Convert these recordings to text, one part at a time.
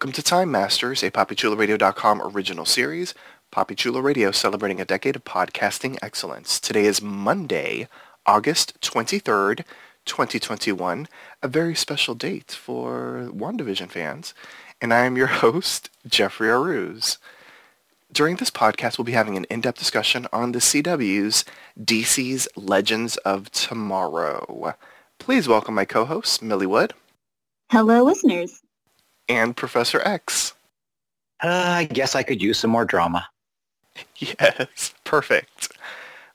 Welcome to Time Masters, a PoppyChuloRadio.com original series. Poppy Chulo Radio celebrating a decade of podcasting excellence. Today is Monday, August 23rd, 2021, a very special date for WandaVision fans. And I am your host, Jeffrey Aruz. During this podcast, we'll be having an in-depth discussion on the CW's DC's Legends of Tomorrow. Please welcome my co-host, Millie Wood. Hello, listeners and Professor X. Uh, I guess I could use some more drama. Yes, perfect.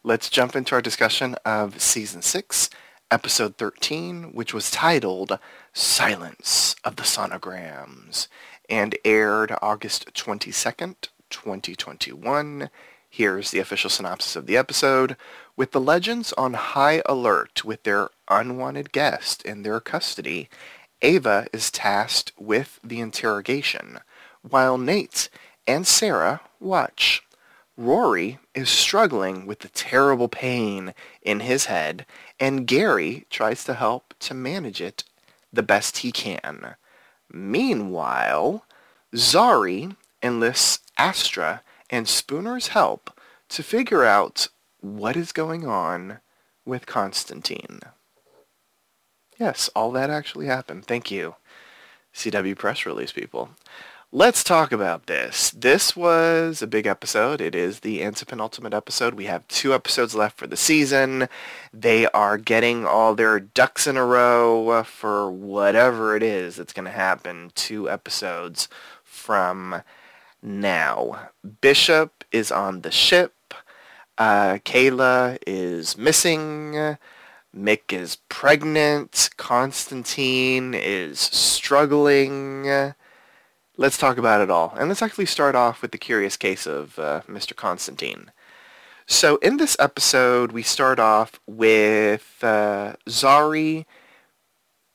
Let's jump into our discussion of Season 6, Episode 13, which was titled Silence of the Sonograms and aired August 22nd, 2021. Here's the official synopsis of the episode. With the legends on high alert with their unwanted guest in their custody, Ava is tasked with the interrogation, while Nate and Sarah watch. Rory is struggling with the terrible pain in his head, and Gary tries to help to manage it the best he can. Meanwhile, Zari enlists Astra and Spooner's help to figure out what is going on with Constantine. Yes, all that actually happened. Thank you. CW press release people. Let's talk about this. This was a big episode. It is the antepenultimate episode. We have two episodes left for the season. They are getting all their ducks in a row for whatever it is that's going to happen two episodes from now. Bishop is on the ship. Uh, Kayla is missing. Mick is pregnant. Constantine is struggling. Let's talk about it all. And let's actually start off with the curious case of uh, Mr. Constantine. So in this episode, we start off with uh, Zari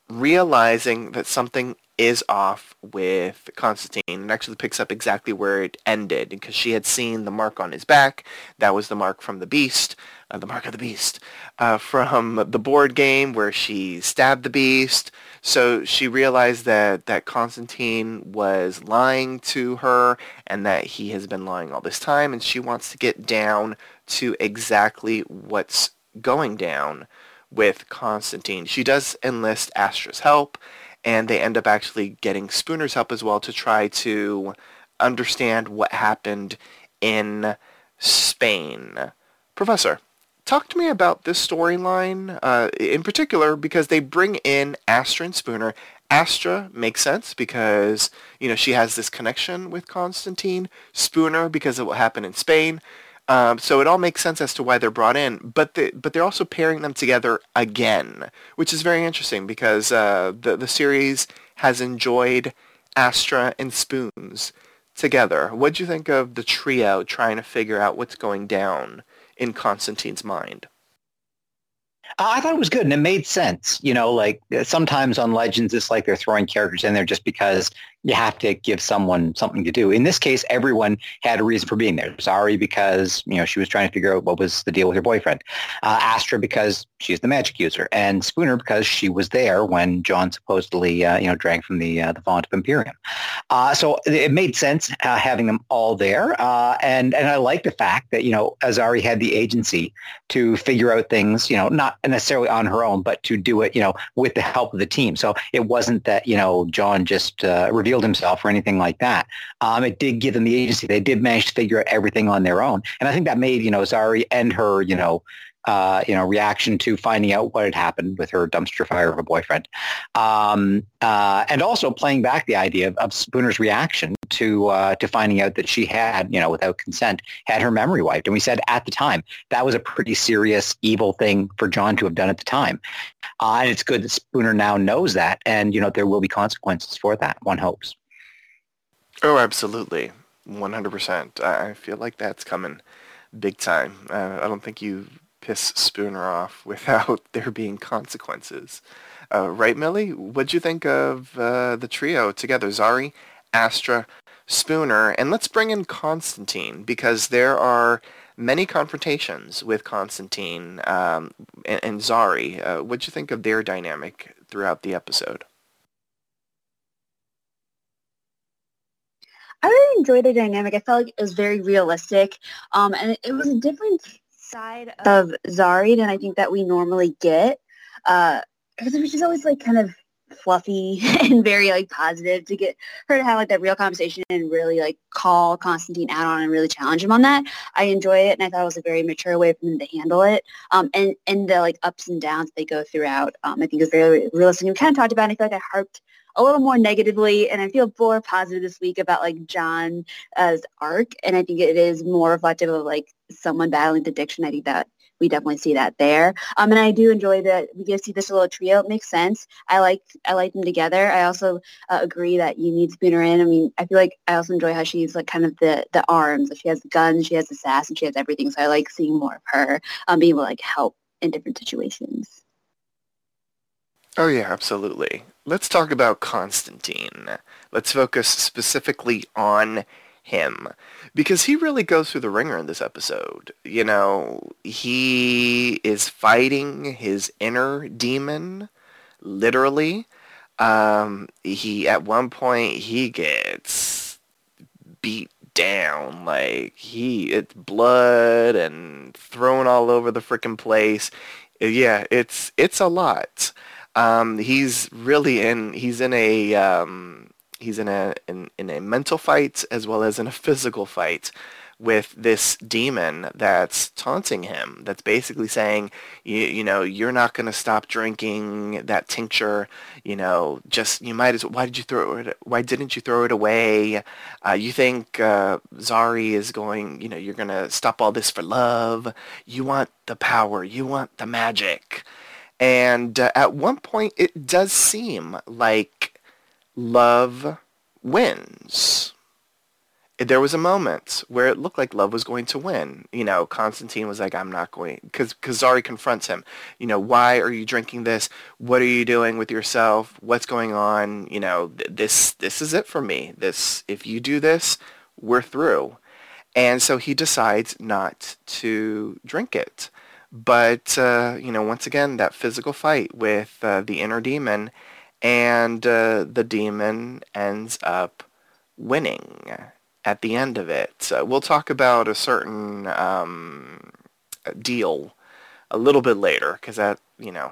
realizing that something is off with Constantine and actually picks up exactly where it ended because she had seen the mark on his back. That was the mark from the beast, uh, the mark of the beast, uh, from the board game where she stabbed the beast. So she realized that, that Constantine was lying to her and that he has been lying all this time and she wants to get down to exactly what's going down with Constantine. She does enlist Astra's help and they end up actually getting Spooner's help as well to try to understand what happened in Spain. Professor, talk to me about this storyline uh, in particular because they bring in Astra and Spooner. Astra makes sense because you know she has this connection with Constantine. Spooner because of what happened in Spain. Um, so it all makes sense as to why they're brought in, but the, but they're also pairing them together again, which is very interesting because uh, the the series has enjoyed Astra and Spoons together. What do you think of the trio trying to figure out what's going down in Constantine's mind? Uh, I thought it was good and it made sense. You know, like sometimes on Legends, it's like they're throwing characters in there just because you have to give someone something to do. In this case, everyone had a reason for being there. Zari because, you know, she was trying to figure out what was the deal with her boyfriend. Uh, Astra because she's the magic user. And Spooner because she was there when John supposedly, uh, you know, drank from the uh, the font of Imperium. Uh, so it made sense uh, having them all there. Uh, and, and I like the fact that, you know, Azari had the agency to figure out things, you know, not necessarily on her own, but to do it, you know, with the help of the team. So it wasn't that, you know, John just revealed revealed himself or anything like that. Um, it did give them the agency. They did manage to figure out everything on their own. And I think that made, you know, Zari and her, you know, uh, you know, reaction to finding out what had happened with her dumpster fire of a boyfriend, um, uh, and also playing back the idea of, of Spooner's reaction to uh, to finding out that she had, you know, without consent, had her memory wiped. And we said at the time that was a pretty serious, evil thing for John to have done at the time. Uh, and it's good that Spooner now knows that, and you know, there will be consequences for that. One hopes. Oh, absolutely, one hundred percent. I feel like that's coming big time. Uh, I don't think you piss Spooner off without there being consequences. Uh, right, Millie? What'd you think of uh, the trio together? Zari, Astra, Spooner, and let's bring in Constantine because there are many confrontations with Constantine um, and, and, Zari. Uh, what'd you think of their dynamic throughout the episode? I really enjoyed the dynamic. I felt like it was very realistic, um, and it was a different side of Zari than I think that we normally get. Because uh, it was just always like kind of fluffy and very like positive to get her to have like that real conversation and really like call Constantine out on and really challenge him on that. I enjoy it and I thought it was a very mature way for them to handle it. Um, and, and the like ups and downs they go throughout, um, I think is very realistic. And we kind of talked about it. I feel like I harped a little more negatively and I feel more positive this week about like John's arc and I think it is more reflective of like someone battling addiction. I think that we definitely see that there. Um, and I do enjoy that we get to see this little trio. It makes sense. I like I like them together. I also uh, agree that you need Spooner in. I mean, I feel like I also enjoy how she's like kind of the the arms. She has the guns, she has the sass, and she has everything. So I like seeing more of her um, being able to like help in different situations. Oh yeah, absolutely. Let's talk about Constantine. Let's focus specifically on him because he really goes through the ringer in this episode. You know, he is fighting his inner demon, literally. Um, he at one point he gets beat down like he it's blood and thrown all over the freaking place. Yeah, it's it's a lot. Um, he's really in. He's in a. Um, he's in a in, in a mental fight as well as in a physical fight with this demon that's taunting him. That's basically saying, you, you know, you're not going to stop drinking that tincture. You know, just you might as why did you throw it? Why didn't you throw it away? Uh, you think uh, Zari is going? You know, you're going to stop all this for love. You want the power. You want the magic. And uh, at one point, it does seem like love wins. There was a moment where it looked like love was going to win. You know, Constantine was like, I'm not going, because Zari confronts him. You know, why are you drinking this? What are you doing with yourself? What's going on? You know, th- this, this is it for me. This, if you do this, we're through. And so he decides not to drink it. But, uh, you know, once again, that physical fight with uh, the inner demon, and uh, the demon ends up winning at the end of it. we'll talk about a certain um, deal a little bit later, because that, you know,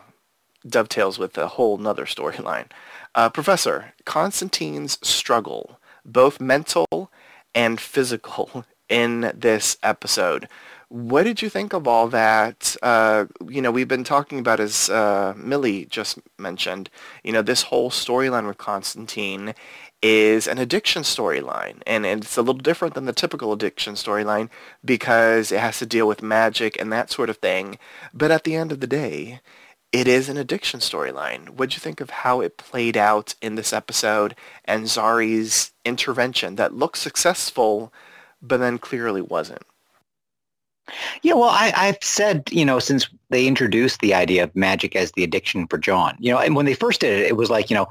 dovetails with a whole nother storyline. Uh, Professor, Constantine's struggle, both mental and physical, in this episode. What did you think of all that? Uh, you know, we've been talking about, as uh, Millie just mentioned, you know, this whole storyline with Constantine is an addiction storyline. And it's a little different than the typical addiction storyline because it has to deal with magic and that sort of thing. But at the end of the day, it is an addiction storyline. What'd you think of how it played out in this episode and Zari's intervention that looked successful, but then clearly wasn't? Yeah, well, I, I've said, you know, since they introduced the idea of magic as the addiction for John, you know, and when they first did it, it was like, you know,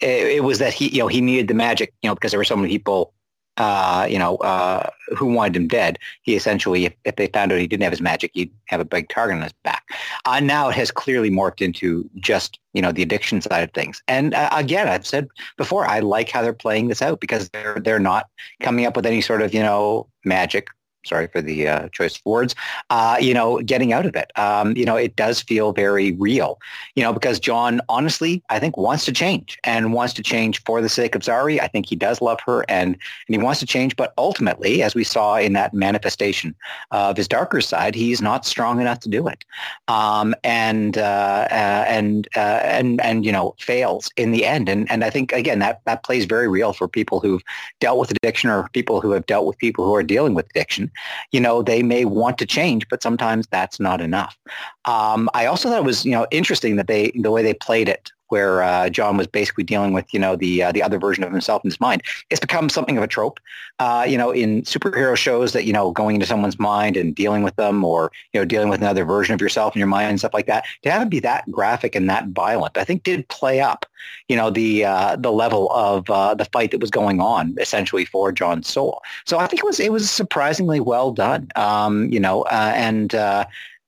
it, it was that he, you know, he needed the magic, you know, because there were so many people, uh, you know, uh, who wanted him dead. He essentially, if, if they found out he didn't have his magic, he'd have a big target on his back. Uh, now it has clearly morphed into just, you know, the addiction side of things. And uh, again, I've said before, I like how they're playing this out because they're they're not coming up with any sort of, you know, magic sorry for the uh, choice of words, uh, you know, getting out of it. Um, you know, it does feel very real, you know, because John, honestly, I think wants to change and wants to change for the sake of Zari. I think he does love her and, and he wants to change. But ultimately, as we saw in that manifestation of his darker side, he's not strong enough to do it. Um, and, uh, uh and, uh, and, and, you know, fails in the end. And, and I think, again, that, that plays very real for people who've dealt with addiction or people who have dealt with people who are dealing with addiction you know, they may want to change, but sometimes that's not enough. Um, I also thought it was, you know, interesting that they, the way they played it where uh, John was basically dealing with, you know, the uh, the other version of himself in his mind. It's become something of a trope, uh, you know, in superhero shows that, you know, going into someone's mind and dealing with them or, you know, dealing with another version of yourself in your mind and stuff like that. To have it be that graphic and that violent, I think did play up, you know, the uh, the level of uh, the fight that was going on essentially for John's soul. So I think it was it was surprisingly well done, um, you know, uh, and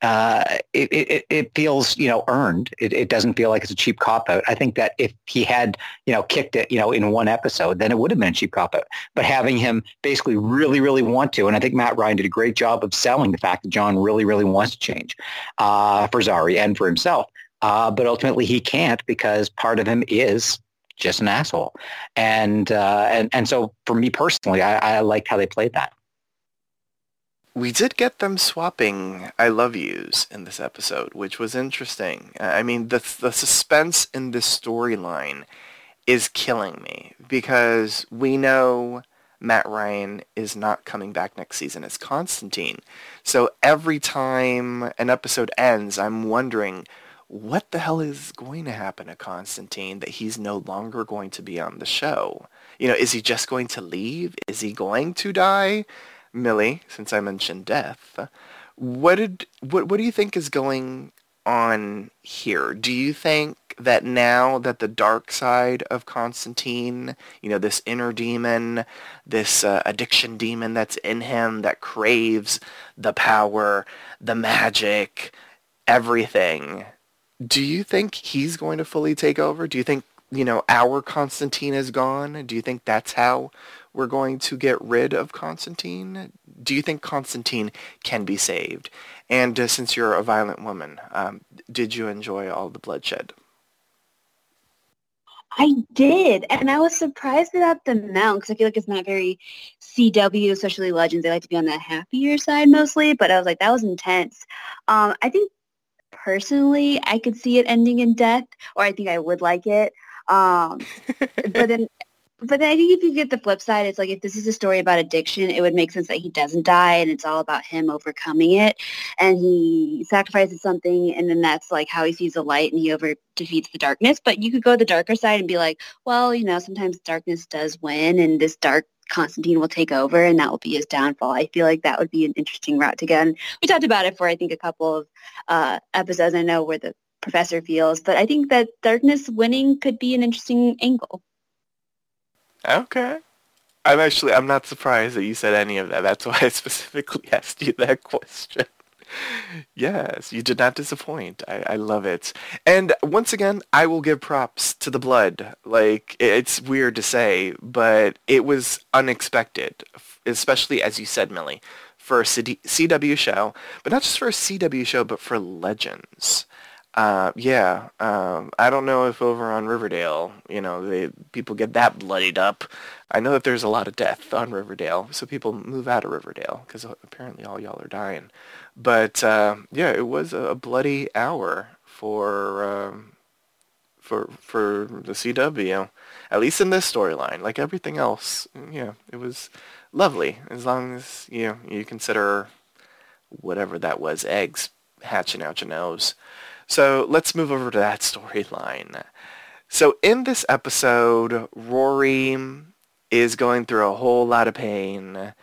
uh, it, it, it, feels, you know, earned. It, it doesn't feel like it's a cheap cop out. I think that if he had, you know, kicked it, you know, in one episode, then it would have been a cheap cop out. But having him basically really, really want to, and I think Matt Ryan did a great job of selling the fact that John really, really wants to change uh, for Zari and for himself. Uh, but ultimately he can't because part of him is just an asshole. And, uh, and, and so for me personally, I, I liked how they played that we did get them swapping I love yous in this episode, which was interesting. I mean, the the suspense in this storyline is killing me because we know Matt Ryan is not coming back next season as Constantine. So every time an episode ends, I'm wondering what the hell is going to happen to Constantine that he's no longer going to be on the show? You know, is he just going to leave? Is he going to die? Millie, since I mentioned death, what did what what do you think is going on here? Do you think that now that the dark side of Constantine, you know, this inner demon, this uh, addiction demon that's in him that craves the power, the magic, everything, do you think he's going to fully take over? Do you think, you know, our Constantine is gone? Do you think that's how we're going to get rid of Constantine? Do you think Constantine can be saved? And uh, since you're a violent woman, um, did you enjoy all the bloodshed? I did, and I was surprised about the amount because I feel like it's not very CW, especially Legends. They like to be on the happier side mostly, but I was like, that was intense. Um, I think personally, I could see it ending in death, or I think I would like it. Um, but then but then I think if you get the flip side, it's like if this is a story about addiction, it would make sense that he doesn't die and it's all about him overcoming it. And he sacrifices something and then that's like how he sees the light and he over defeats the darkness. But you could go the darker side and be like, well, you know, sometimes darkness does win and this dark Constantine will take over and that will be his downfall. I feel like that would be an interesting route to go. And we talked about it for, I think, a couple of uh, episodes. I know where the professor feels, but I think that darkness winning could be an interesting angle. Okay. I'm actually I'm not surprised that you said any of that. That's why I specifically asked you that question. yes, you did not disappoint. I, I love it. And once again, I will give props to the blood. Like it's weird to say, but it was unexpected, especially as you said, Millie, for a CW show, but not just for a CW show, but for Legends. Uh, yeah, um, I don't know if over on Riverdale, you know, they, people get that bloodied up. I know that there's a lot of death on Riverdale, so people move out of Riverdale because apparently all y'all are dying. But uh, yeah, it was a bloody hour for um, for for the CW, at least in this storyline. Like everything else, yeah, it was lovely as long as you know, you consider whatever that was, eggs hatching out your nose. So let's move over to that storyline. So in this episode, Rory is going through a whole lot of pain.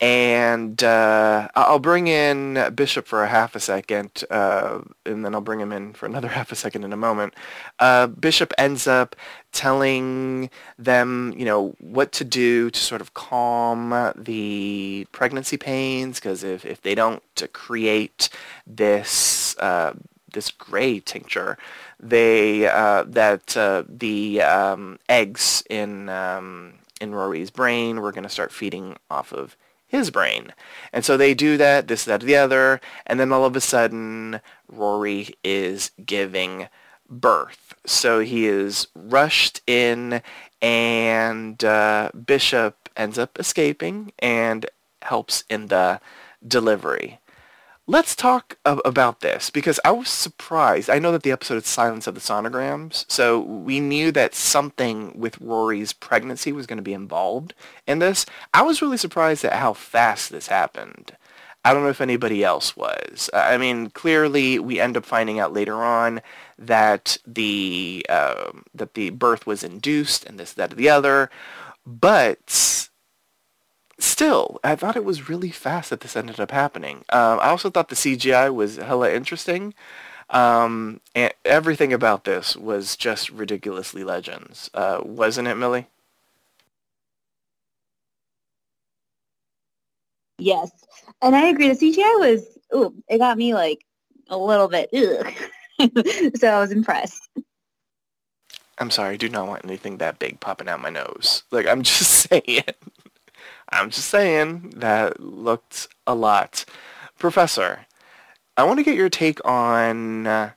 And uh, I'll bring in Bishop for a half a second, uh, and then I'll bring him in for another half a second in a moment. Uh, Bishop ends up telling them, you know, what to do to sort of calm the pregnancy pains, because if, if they don't create this uh, this gray tincture, they uh, that uh, the um, eggs in um, in Rory's brain were going to start feeding off of his brain. And so they do that, this, that, the other, and then all of a sudden, Rory is giving birth. So he is rushed in, and uh, Bishop ends up escaping and helps in the delivery. Let's talk about this because I was surprised. I know that the episode is Silence of the Sonograms, so we knew that something with Rory's pregnancy was going to be involved in this. I was really surprised at how fast this happened. I don't know if anybody else was. I mean, clearly we end up finding out later on that the uh, that the birth was induced and this, that, or the other, but still, I thought it was really fast that this ended up happening. Um, I also thought the CGI was hella interesting. Um, and everything about this was just ridiculously legends, uh, wasn't it, Millie? Yes, and I agree. The CGI was, ooh, it got me like a little bit, so I was impressed. I'm sorry, I do not want anything that big popping out my nose. Like, I'm just saying. I'm just saying that looked a lot. Professor, I want to get your take on uh,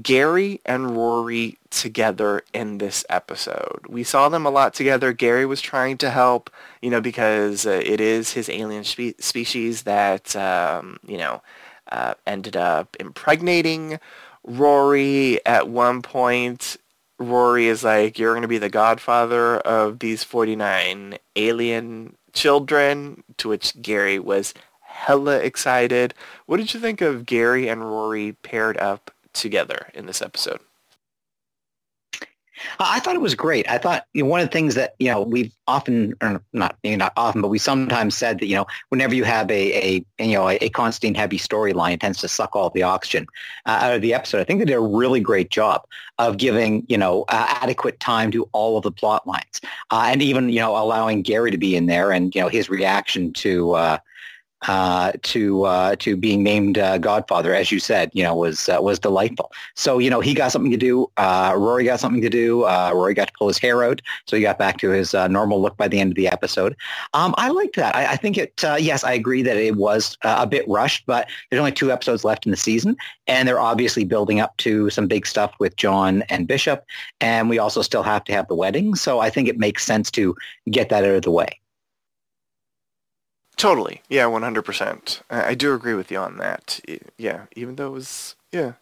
Gary and Rory together in this episode. We saw them a lot together. Gary was trying to help, you know, because uh, it is his alien spe- species that, um, you know, uh, ended up impregnating Rory at one point. Rory is like, you're going to be the godfather of these 49 alien children, to which Gary was hella excited. What did you think of Gary and Rory paired up together in this episode? I thought it was great. I thought you know, one of the things that you know we've often, or not not often, but we sometimes said that you know whenever you have a, a you know a, a constant heavy storyline, it tends to suck all the oxygen uh, out of the episode. I think they did a really great job of giving you know uh, adequate time to all of the plot lines, uh, and even you know allowing Gary to be in there and you know his reaction to uh, to uh, to being named uh, Godfather, as you said, you know, was uh, was delightful. So you know, he got something to do. Uh, Rory got something to do. Uh, Rory got to pull his hair out, so he got back to his normal look by the end of the episode. Um, I liked that. I, I think it. yes, I agree that it was a bit rushed, but there's only two episodes left in the season, and they're obviously building up to some big stuff with John and Bishop, and we also still have to have the wedding. So I think it makes sense to get that out of the way. Totally. Yeah, 100%. I do agree with you on that. Yeah, even though it was, yeah,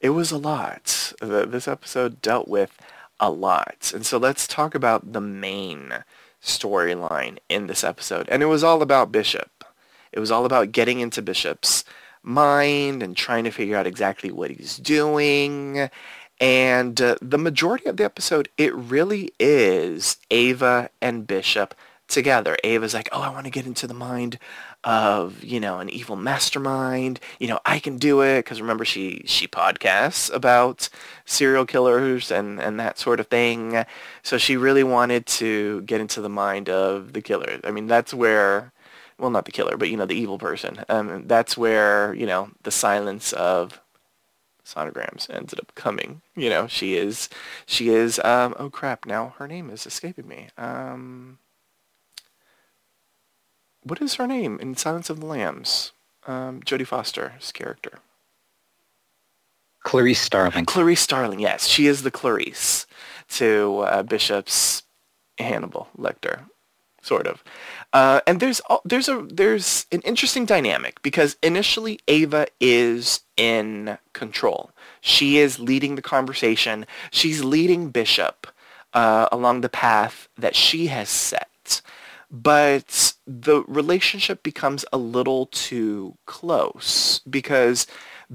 it was a lot. This episode dealt with a lot. And so let's talk about the main storyline in this episode. And it was all about Bishop. It was all about getting into Bishop's mind and trying to figure out exactly what he's doing. And uh, the majority of the episode, it really is Ava and Bishop together. Ava's like, oh, I want to get into the mind of, you know, an evil mastermind. You know, I can do it. Because remember, she, she podcasts about serial killers and, and that sort of thing. So she really wanted to get into the mind of the killer. I mean, that's where, well, not the killer, but, you know, the evil person. Um, that's where, you know, the silence of sonograms ended up coming. You know, she is, she is, um, oh crap, now her name is escaping me. Um, what is her name in Silence of the Lambs? Um, Jodie Foster's character. Clarice Starling. Clarice Starling, yes. She is the Clarice to uh, Bishop's Hannibal Lecter, sort of. Uh, and there's there's a there's an interesting dynamic because initially Ava is in control. She is leading the conversation. She's leading Bishop uh, along the path that she has set but the relationship becomes a little too close because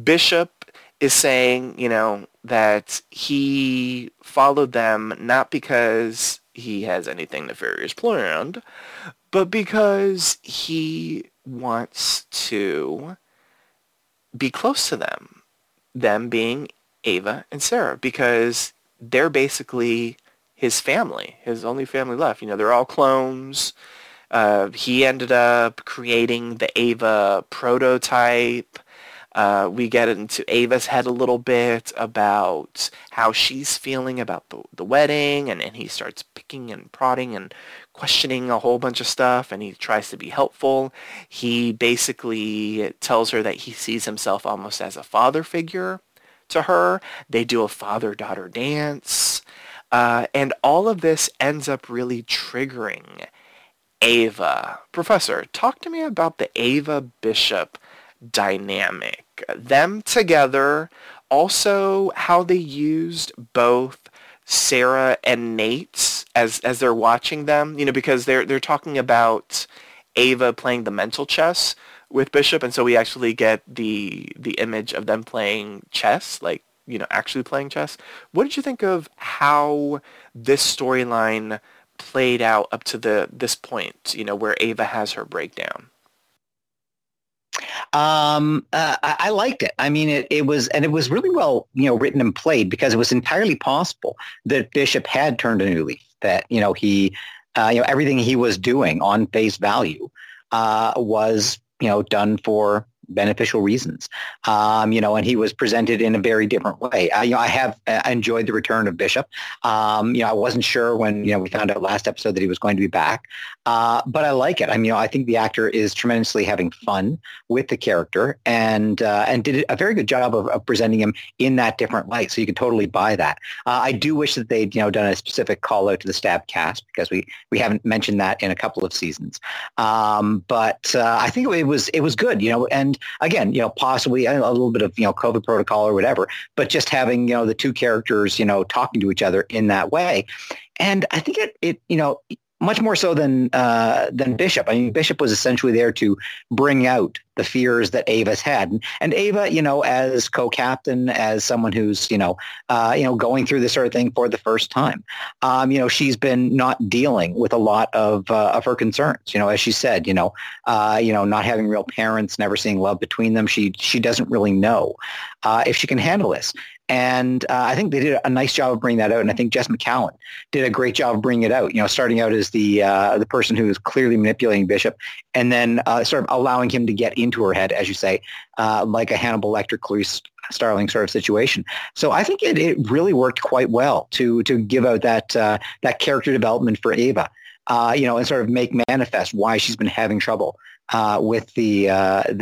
Bishop is saying, you know, that he followed them not because he has anything nefarious planned, but because he wants to be close to them, them being Ava and Sarah, because they're basically his family, his only family left. You know, they're all clones. Uh, he ended up creating the Ava prototype. Uh, we get into Ava's head a little bit about how she's feeling about the, the wedding, and, and he starts picking and prodding and questioning a whole bunch of stuff and he tries to be helpful. He basically tells her that he sees himself almost as a father figure to her. They do a father-daughter dance. Uh, and all of this ends up really triggering Ava. Professor, talk to me about the Ava Bishop dynamic. Them together, also how they used both Sarah and Nate as as they're watching them, you know, because they're they're talking about Ava playing the mental chess with Bishop, and so we actually get the the image of them playing chess, like you know, actually playing chess. What did you think of how this storyline played out up to the this point? You know, where Ava has her breakdown. Um, uh, I, I, liked it. I mean, it, it was, and it was really well, you know, written and played because it was entirely possible that Bishop had turned a new leaf. That you know he, uh, you know, everything he was doing on face value uh, was, you know, done for beneficial reasons. Um, you know, and he was presented in a very different way. I, you know, I have I enjoyed the return of Bishop. Um, you know, I wasn't sure when you know we found out last episode that he was going to be back, uh, but I like it. I mean, you know, I think the actor is tremendously having fun with the character and uh, and did a very good job of, of, presenting him in that different light. So you could totally buy that. Uh, I do wish that they'd you know done a specific call out to the stab cast because we we haven't mentioned that in a couple of seasons. Um, but uh, I think it was it was good. You know, and again, you know, possibly a, little bit of, you know, COVID protocol or whatever, but just having, you know, the two characters, you know, talking to each other in that way. And I think it, it you know, much more so than uh, than Bishop. I mean, Bishop was essentially there to bring out the fears that Ava's had, and, and Ava, you know, as co-captain, as someone who's you know, uh, you know, going through this sort of thing for the first time, um, you know, she's been not dealing with a lot of uh, of her concerns. You know, as she said, you know, uh, you know, not having real parents, never seeing love between them. She she doesn't really know uh, if she can handle this. And uh, I think they did a nice job of bringing that out. And I think Jes Macallan did a great job of bringing it out. You know, starting out as the uh, the person who is clearly manipulating Bishop, and then uh, sort of allowing him to get into her head, as you say, uh, like a Hannibal Lecter, Clarice Starling sort of situation. So I think it, it really worked quite well to to give out that uh, that character development for Ava. Uh, you know, and sort of make manifest why she's been having trouble with the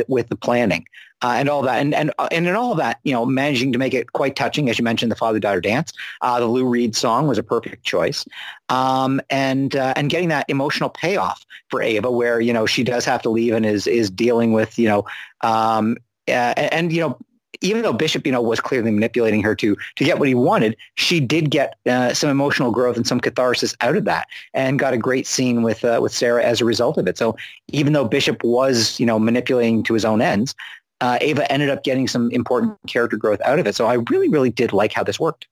with the planning uh, and all that. And, and, uh, and in all that, you know, managing to make it quite touching, as you mentioned, the father-daughter dance. Uh, the Lou Reed song was a perfect choice. Um, and, uh, and getting that emotional payoff for Ava where, you know, she does have to leave and is, is dealing with, you know, um, and, and, you know, even though Bishop, you know, was clearly manipulating her to to get what he wanted, she did get uh, some emotional growth and some catharsis out of that, and got a great scene with uh, with Sarah as a result of it. So even though Bishop was, you know, manipulating to his own ends, uh, Ava ended up getting some important character growth out of it. So I really, really did like how this worked.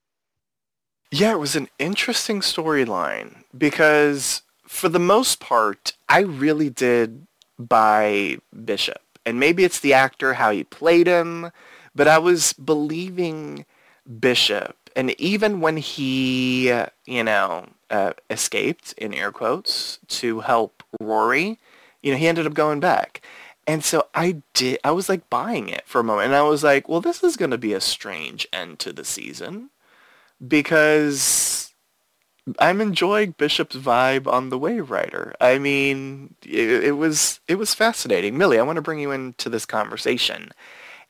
Yeah, it was an interesting storyline because for the most part, I really did buy Bishop. And maybe it's the actor, how he played him, but I was believing Bishop. And even when he, you know, uh, escaped, in air quotes, to help Rory, you know, he ended up going back. And so I did, I was like buying it for a moment. And I was like, well, this is going to be a strange end to the season because I'm enjoying Bishop's vibe on the Waverider. I mean, it, it, was, it was fascinating. Millie, I want to bring you into this conversation.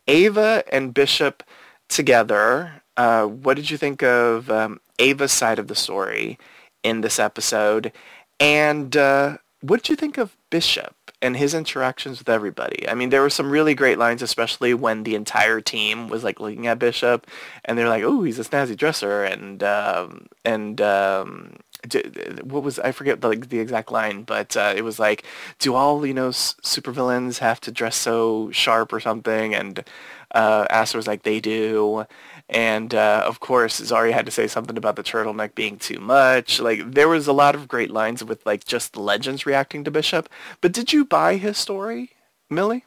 Ava and Bishop together, uh, what did you think of um, Ava's side of the story in this episode? And uh, what did you think of Bishop? And his interactions with everybody. I mean, there were some really great lines, especially when the entire team was like looking at Bishop, and they're like, "Oh, he's a snazzy dresser," and um, and um, what was I forget the, like the exact line, but uh, it was like, "Do all you know supervillains have to dress so sharp or something?" And uh, Astra was like, "They do." And uh, of course, Zari had to say something about the turtleneck being too much. Like there was a lot of great lines with like just legends reacting to Bishop. But did you buy his story, Millie?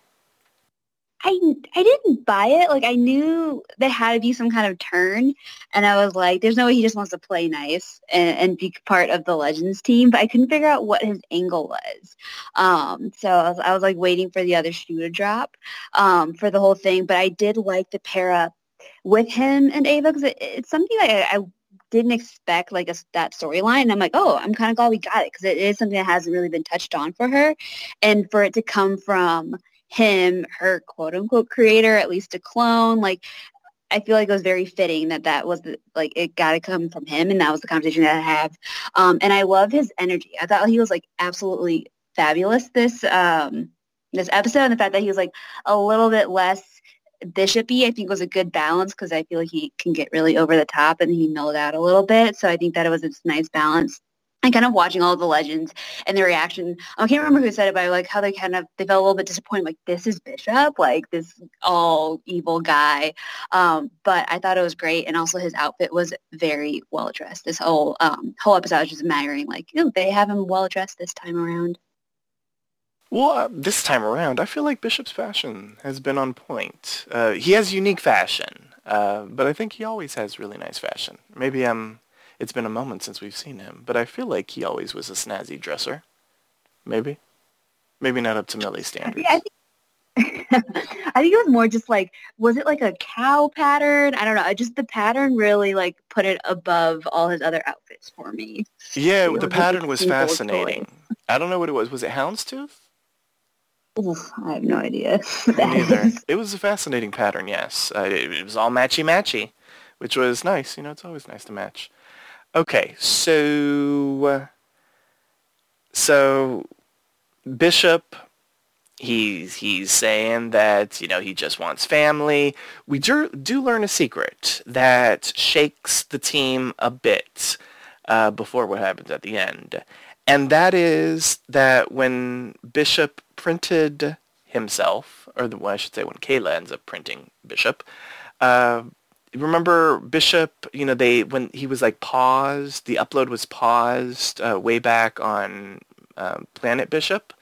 I I didn't buy it. Like I knew there had to be some kind of turn, and I was like, "There's no way he just wants to play nice and, and be part of the Legends team." But I couldn't figure out what his angle was. Um, so I was, I was like waiting for the other shoe to drop um, for the whole thing. But I did like the pair up with him and Ava because it, it's something that I, I didn't expect like a, that storyline. I'm like, oh, I'm kind of glad we got it because it is something that hasn't really been touched on for her. And for it to come from him, her quote unquote creator, at least a clone, like I feel like it was very fitting that that was the, like it got to come from him, and that was the conversation that I have. Um, and I love his energy. I thought he was like absolutely fabulous this um, this episode, and the fact that he was like a little bit less bishopy, I think was a good balance because I feel like he can get really over the top and he milled out a little bit. So I think that it was a nice balance and kind of watching all the legends and their reaction. I can't remember who said it, but like how they kind of they felt a little bit disappointed, like this is Bishop, like this all evil guy. Um, but I thought it was great, and also his outfit was very well dressed. This whole um, whole episode was just admiring, like you know, they have him well dressed this time around. Well, uh, this time around, I feel like Bishop's fashion has been on point. Uh, he has unique fashion, uh, but I think he always has really nice fashion. Maybe I'm it's been a moment since we've seen him, but I feel like he always was a snazzy dresser. Maybe. Maybe not up to Millie's standards. Yeah, I think- I think it was more just like, was it like a cow pattern? I don't know. Just the pattern really like put it above all his other outfits for me. Yeah, the pattern was fascinating. I don't know what it was. Was it houndstooth? Oof, I have no idea. Neither. It was a fascinating pattern, yes. Uh, it, it was all matchy-matchy, which was nice. You know, it's always nice to match. Okay, so so Bishop he's he's saying that you know he just wants family. We do do learn a secret that shakes the team a bit uh, before what happens at the end, and that is that when Bishop printed himself, or the well, I should say when Kayla ends up printing Bishop. Uh, remember Bishop, you know, they when he was like paused, the upload was paused uh, way back on um, Planet Bishop.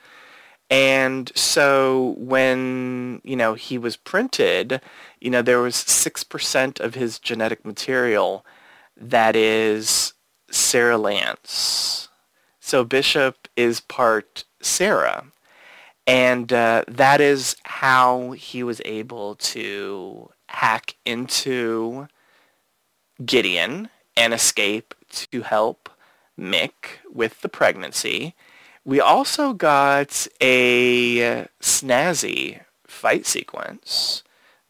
And so when, you know, he was printed, you know, there was 6% of his genetic material that is Sarah Lance. So Bishop is part Sarah. And uh, that is how he was able to hack into Gideon and escape to help Mick with the pregnancy. We also got a snazzy fight sequence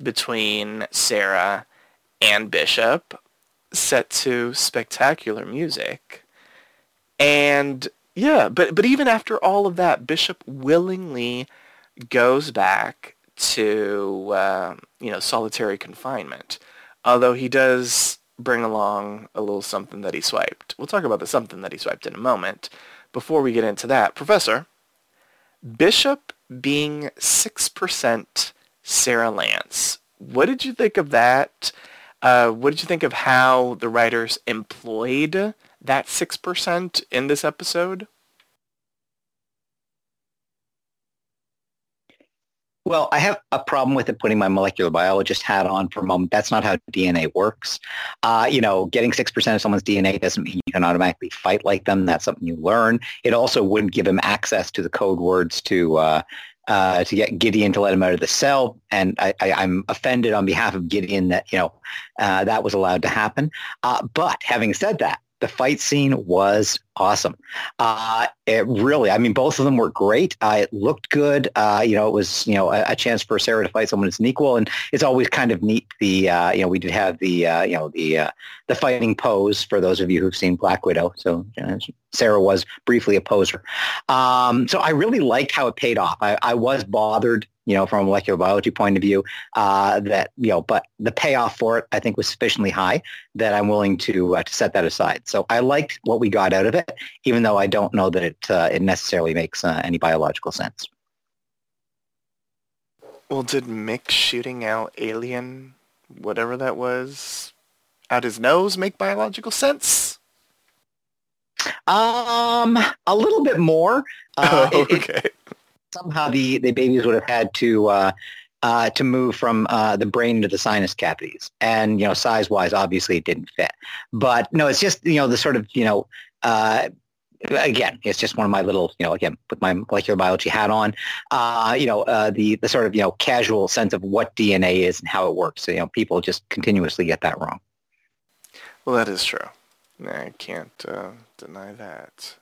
between Sarah and Bishop set to spectacular music. And yeah, but but even after all of that, Bishop willingly goes back to um, you know solitary confinement. Although he does bring along a little something that he swiped. We'll talk about the something that he swiped in a moment. Before we get into that, Professor, Bishop being 6% Sarah Lance. What did you think of that? Uh, what did you think of how the writers employed that 6% in this episode? Well, I have a problem with it putting my molecular biologist hat on for a moment. That's not how DNA works. Uh, you know, getting 6% of someone's DNA doesn't mean you can automatically fight like them. That's something you learn. It also wouldn't give him access to the code words to uh, uh, to get Gideon to let him out of the cell. And I, am offended on behalf of Gideon that, you know, uh, that was allowed to happen. Uh, but having said that, the fight scene was awesome. Uh, it really, I mean, both of them were great. Uh, it looked good. Uh, you know, it was, you know, a, a, chance for Sarah to fight someone that's an equal. And it's always kind of neat. The, uh, you know, we did have the, uh, you know, the, uh, the fighting pose for those of you who've seen Black Widow. So Sarah was briefly a poser. Um, so I really liked how it paid off. I, I was bothered you know, from a molecular biology point of view, uh, that, you know, but the payoff for it, I think, was sufficiently high that I'm willing to uh, to set that aside. So I liked what we got out of it, even though I don't know that it, uh, it necessarily makes uh, any biological sense. Well, did Mick shooting out alien, whatever that was, out his nose make biological sense? Um, a little bit more. Uh, oh, okay. It, somehow the, the babies would have had to uh, uh, to move from uh, the brain to the sinus cavities, and you know, size wise, obviously it didn't fit. But no, it's just you know the sort of you know. Uh, again, it's just one of my little, you know, again, with my molecular biology hat on, uh, you know, uh, the, the sort of, you know, casual sense of what DNA is and how it works. So, you know, people just continuously get that wrong. Well, that is true. I can't uh, deny that.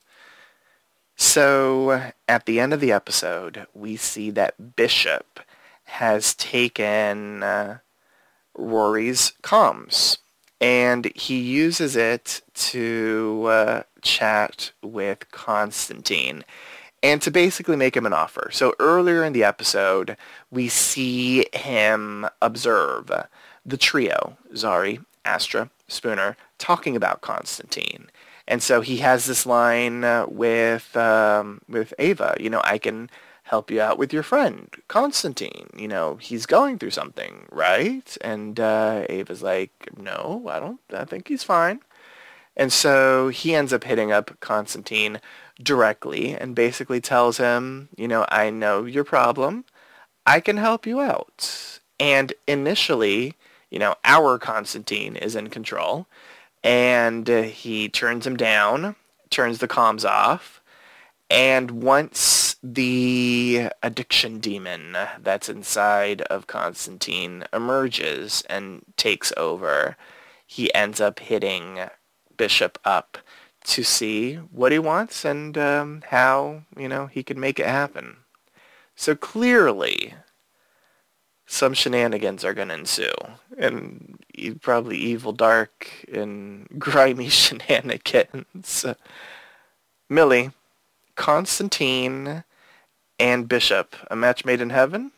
So at the end of the episode, we see that Bishop has taken uh, Rory's comms and he uses it to uh, chat with Constantine and to basically make him an offer. So earlier in the episode, we see him observe the trio, Zari, Astra, Spooner, talking about Constantine. And so he has this line uh, with um, with Ava, you know, I can help you out with your friend, Constantine. You know, he's going through something, right? And uh, Ava's like, no, I don't, I think he's fine. And so he ends up hitting up Constantine directly and basically tells him, you know, I know your problem. I can help you out. And initially, you know, our Constantine is in control. And uh, he turns him down, turns the comms off. And once the addiction demon that's inside of Constantine emerges and takes over, he ends up hitting Bishop up to see what he wants and um, how, you know, he can make it happen. So clearly, some shenanigans are going to ensue. And probably evil, dark, and grimy shenanigans. Millie, Constantine and Bishop. A match made in heaven?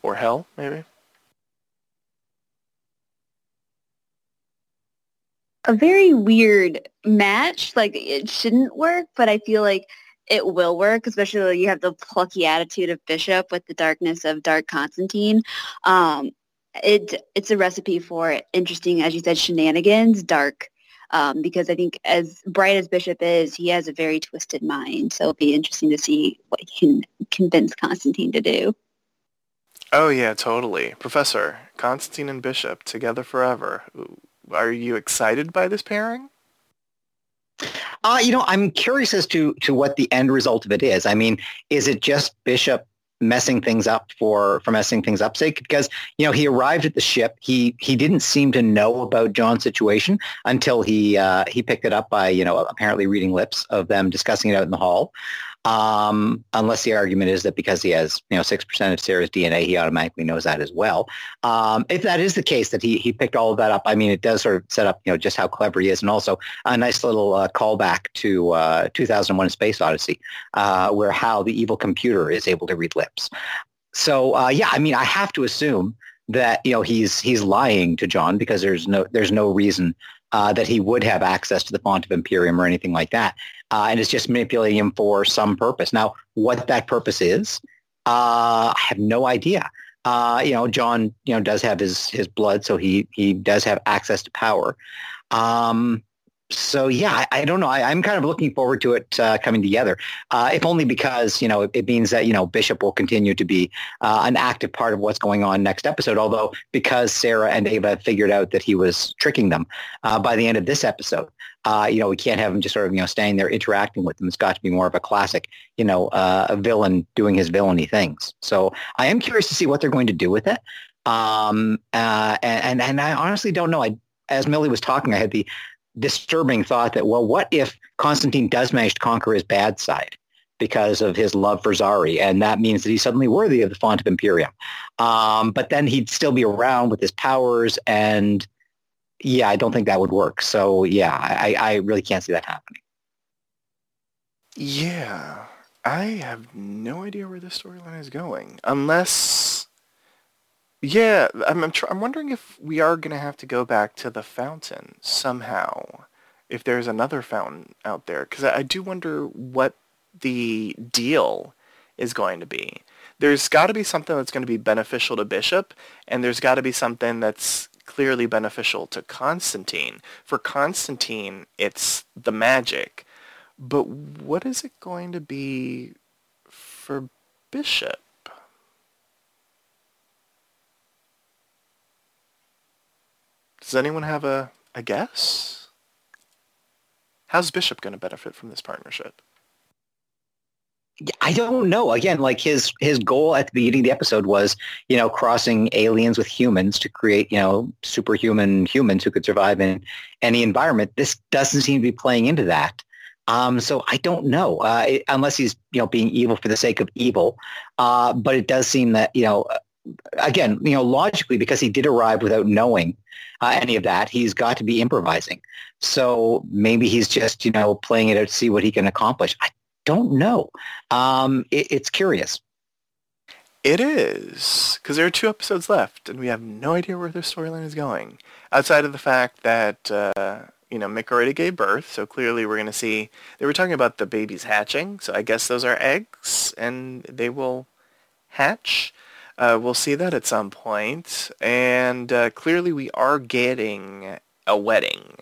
Or hell, maybe? A very weird match. Like, it shouldn't work, but I feel like it will work, especially you have the plucky attitude of Bishop with the darkness of Dark Constantine. Um, it It's a recipe for interesting, as you said, shenanigans, dark um, because I think as bright as Bishop is, he has a very twisted mind. So it'll be interesting to see what he can convince Constantine to do. Oh yeah, totally. Professor, Constantine and Bishop together forever. Are you excited by this pairing? Uh, you know, I'm curious as to to what the end result of it is. I mean, is it just Bishop messing things up for for messing things up sake? Because you know he arrived at the ship. He he didn't seem to know about John's situation until he uh, he picked it up by you know apparently reading lips of them discussing it out in the hall um, unless the argument is that because he has, you know, 6% of Sarah's DNA, he automatically knows that as well. Um, if that is the case, that he, he picked all of that up, I mean, it does sort of set up, you know, just how clever he is. And also a nice little uh, callback to uh, 2001 Space Odyssey, uh, where how the evil computer is able to read lips. So, uh, yeah, I mean, I have to assume that, you know, he's he's lying to John because there's no there's no reason uh, that he would have access to the font of Imperium or anything like that. Uh, and it's just manipulating him for some purpose. Now, what that purpose is, uh, I have no idea. Uh, you know, John, you know, does have his his blood, so he he does have access to power. Um, so yeah, I, I, don't know. I, am kind of looking forward to it uh, coming together, uh, if only because you know it, it, means that you know Bishop will continue to be uh, an active part of what's going on next episode. Although because Sarah and Ava figured out that he was tricking them uh, by the end of this episode, uh, you know we can't have him just sort of you know staying there interacting with them. It's got to be more of a classic, you know, uh, a villain doing his villainy things. So I am curious to see what they're going to do with it. Um, and, and and I honestly don't know. I as Millie was talking, I had the disturbing thought that, well, what if Constantine does manage to conquer his bad side because of his love for Zari, and that means that he's suddenly worthy of the font of Imperium. Um, but then he'd still be around with his powers, and yeah, I don't think that would work. So yeah, I, I really can't see that happening. Yeah, I have no idea where this storyline is going, unless. Yeah, I'm I'm, tr- I'm wondering if we are going to have to go back to the fountain somehow, if there's another fountain out there, because I, I do wonder what the deal is going to be. There's got to be something that's going to be beneficial to Bishop, and there's got to be something that's clearly beneficial to Constantine. For Constantine, it's the magic. But what is it going to be for Bishop? Does anyone have a, a guess? How's Bishop going to benefit from this partnership? I, don't know. Again, like his his goal at the beginning of the episode was, you know, crossing aliens with humans to create, you know, superhuman humans who could survive in any environment. This doesn't seem to be playing into that. Um, so I don't know, uh, unless he's, you know, being evil for the sake of evil. Uh, but it does seem that, you know, again, you know, logically, because he did arrive without knowing uh, any of that, he's got to be improvising. So maybe he's just, you know, playing it out to see what he can accomplish. I don't know. Um, it, it's curious. It is, because there are two episodes left, and we have no idea where their storyline is going. Outside of the fact that, uh, you know, Mick already gave birth, so clearly we're going to see, they were talking about the babies hatching, so I guess those are eggs, and they will hatch. Uh, we'll see that at some point. and uh, clearly we are getting a wedding.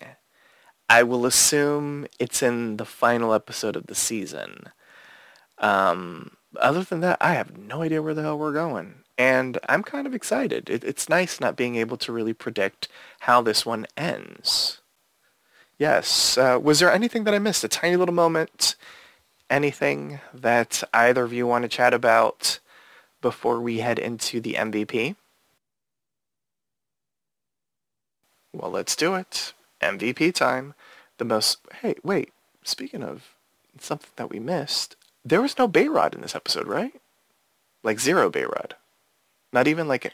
I will assume it's in the final episode of the season. Um, other than that, I have no idea where the hell we're going. And I'm kind of excited. It, it's nice not being able to really predict how this one ends. Yes. Uh, was there anything that I missed? A tiny little moment? Anything that either of you want to chat about before we head into the MVP? Well, let's do it. MVP time. The most... Hey, wait. Speaking of something that we missed, there was no Behrad in this episode, right? Like zero Behrad. Not even like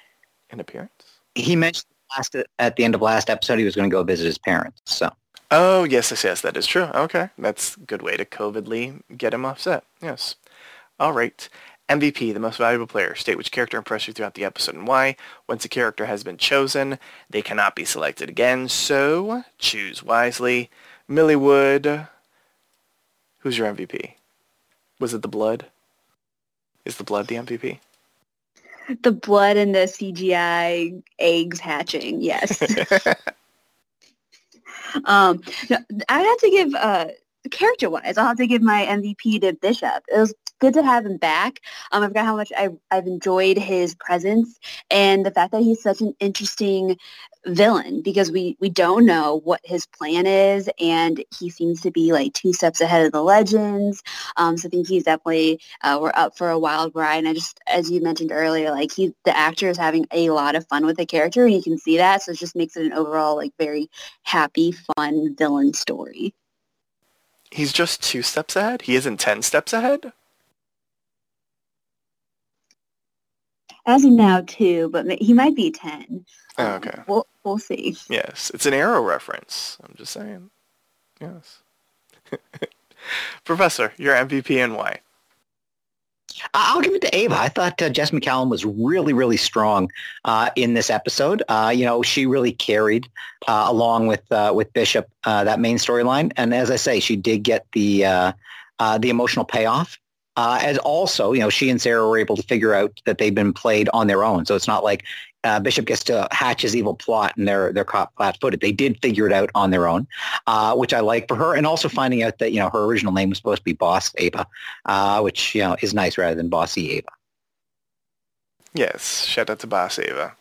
an appearance? He mentioned last at the end of last episode he was going to go visit his parents, so... Oh, yes, yes, yes, that is true. Okay, that's a good way to covidly get him offset. Yes. All right. MVP, the most valuable player. State which character impressed you throughout the episode and why. Once a character has been chosen, they cannot be selected again, so choose wisely. Millie Wood, who's your MVP? Was it the blood? Is the blood the MVP? The blood and the CGI eggs hatching, yes. um, I have to give uh, character wise, I'll have to give my MVP to Bishop. It was good to have him back. Um, I forgot how much I, I've enjoyed his presence and the fact that he's such an interesting villain because we, we don't know what his plan is and he seems to be like two steps ahead of the legends. Um, so I think he's definitely, uh, we're up for a wild ride. And I just, as you mentioned earlier, like he, the actor is having a lot of fun with the character and you can see that. So it just makes it an overall like very happy, fun villain story he's just two steps ahead? He isn't ten steps ahead? As of now, two, but he might be ten. Oh, um, okay. We'll we'll see. Yes, it's an arrow reference. I'm just saying. Yes. Professor, your MVP and why? I'll give it to Ava. I thought uh, Jes Macallan was really, really strong uh, in this episode. Uh, you know, she really carried uh, along with uh, with Bishop uh, that main storyline, and as I say, she did get the the emotional payoff. As also, you know, she and Sarah were able to figure out that they've been played on their own. So it's not like uh, Bishop gets to hatch his evil plot and they're they're caught flat-footed. They did figure it out on their own, uh, which I like for her, and also finding out that you know her original name was supposed to be Boss Ava, uh, which you know is nice rather than Bossy Ava. Yes, shout out to Boss Ava.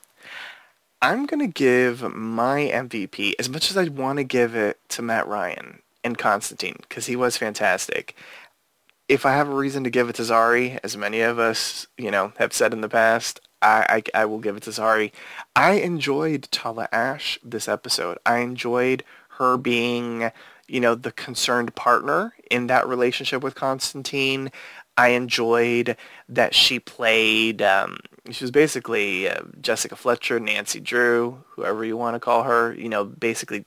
I'm gonna give my MVP as much as I want to give it to Matt Ryan and Constantine because he was fantastic. If I have a reason to give it to Zari, as many of us, you know, have said in the past, I, I, I will give it to Zari. I enjoyed Tala Ashe this episode. I enjoyed her being, you know, the concerned partner in that relationship with Constantine. I enjoyed that she played, um, she was basically uh, Jessica Fletcher, Nancy Drew, whoever you want to call her, you know, basically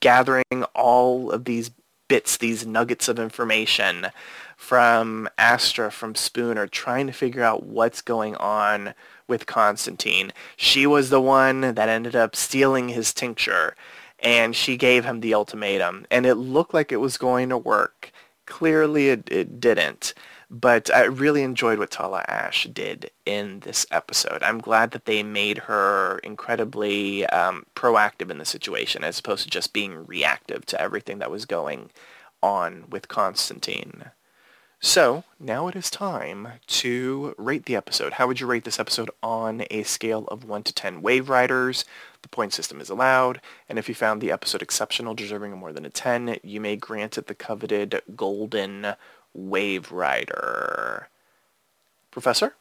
gathering all of these bits, these nuggets of information from Astra, from Spooner, trying to figure out what's going on with Constantine. She was the one that ended up stealing his tincture, and she gave him the ultimatum. And it looked like it was going to work. Clearly it, it didn't. But I really enjoyed what Tala Ashe did in this episode. I'm glad that they made her incredibly um, proactive in the situation as opposed to just being reactive to everything that was going on with Constantine. So now it is time to rate the episode. How would you rate this episode on a scale of 1 to 10 Wave Riders? The point system is allowed, and if you found the episode exceptional, deserving of more than a 10, you may grant it the coveted Golden Wave Rider. Professor?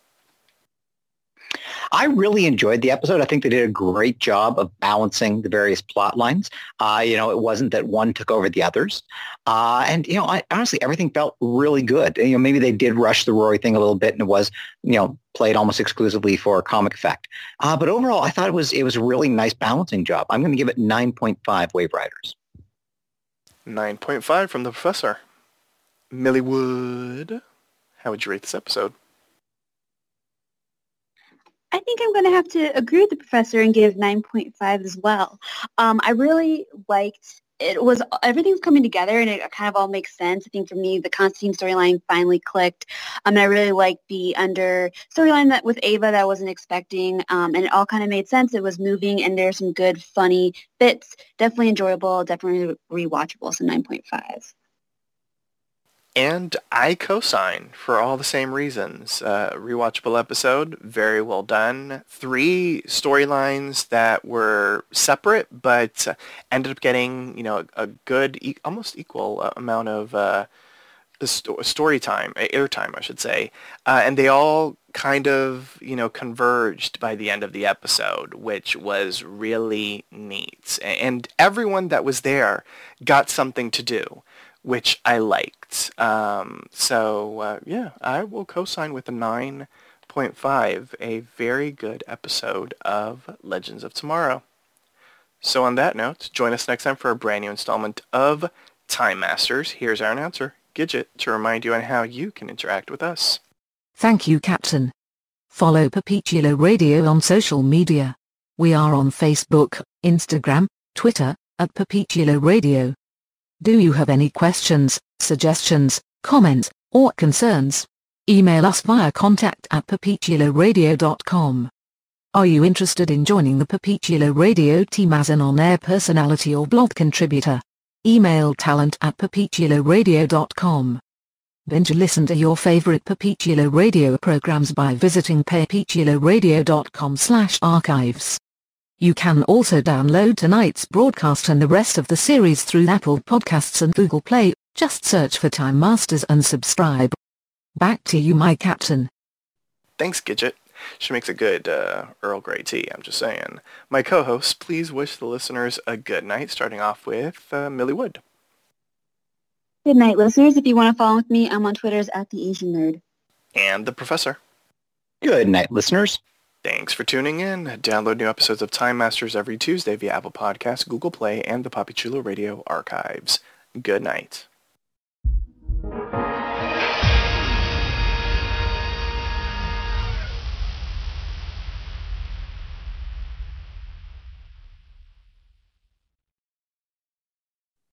I really enjoyed the episode. I think they did a great job of balancing the various plot lines. Uh, you know, it wasn't that one took over the others. Uh, and, you know, I, honestly, everything felt really good. You know, maybe they did rush the Rory thing a little bit and it was, you know, played almost exclusively for comic effect. Uh, but overall, I thought it was, it was a really nice balancing job. I'm going to give it 9.5 Wave Riders. 9.5 from the professor. Millie Wood, how would you rate this episode? I think I'm going to have to agree with the professor and give 9.5 as well. Um, I really liked it was everything's coming together and it kind of all makes sense. I think for me, the Constantine storyline finally clicked. Um, and I really liked the under storyline that with Ava that I wasn't expecting. Um, and it all kind of made sense. It was moving and there's some good, funny bits. Definitely enjoyable, definitely rewatchable. So 9.5. And I co-sign for all the same reasons. Uh, rewatchable episode, very well done. Three storylines that were separate, but ended up getting you know a good, e- almost equal uh, amount of uh, sto- story time, airtime, I should say. Uh, and they all kind of you know converged by the end of the episode, which was really neat. And everyone that was there got something to do which I liked. Um, so uh, yeah, I will co-sign with a 9.5, a very good episode of Legends of Tomorrow. So on that note, join us next time for a brand new installment of Time Masters. Here's our announcer, Gidget, to remind you on how you can interact with us. Thank you, Captain. Follow Papichulo Radio on social media. We are on Facebook, Instagram, Twitter, at Papichulo Radio. Do you have any questions, suggestions, comments, or concerns? Email us via contact at papichuloradio.com. Are you interested in joining the Papichulo Radio team as an on-air personality or blog contributor? Email talent at papichuloradio.com. Binge listen to your favorite Papichulo Radio programs by visiting papichuloradio.com slash archives. You can also download tonight's broadcast and the rest of the series through Apple Podcasts and Google Play. Just search for Time Masters and subscribe. Back to you, my captain. Thanks, Gidget. She makes a good uh, Earl Grey tea, I'm just saying. My co-hosts, please wish the listeners a good night, starting off with uh, Millie Wood. Good night, listeners. If you want to follow with me, I'm on Twitter at The Asian Nerd. And the professor. Good night, listeners. Thanks for tuning in. Download new episodes of Time Masters every Tuesday via Apple Podcasts, Google Play, and the Papichulo Radio archives. Good night.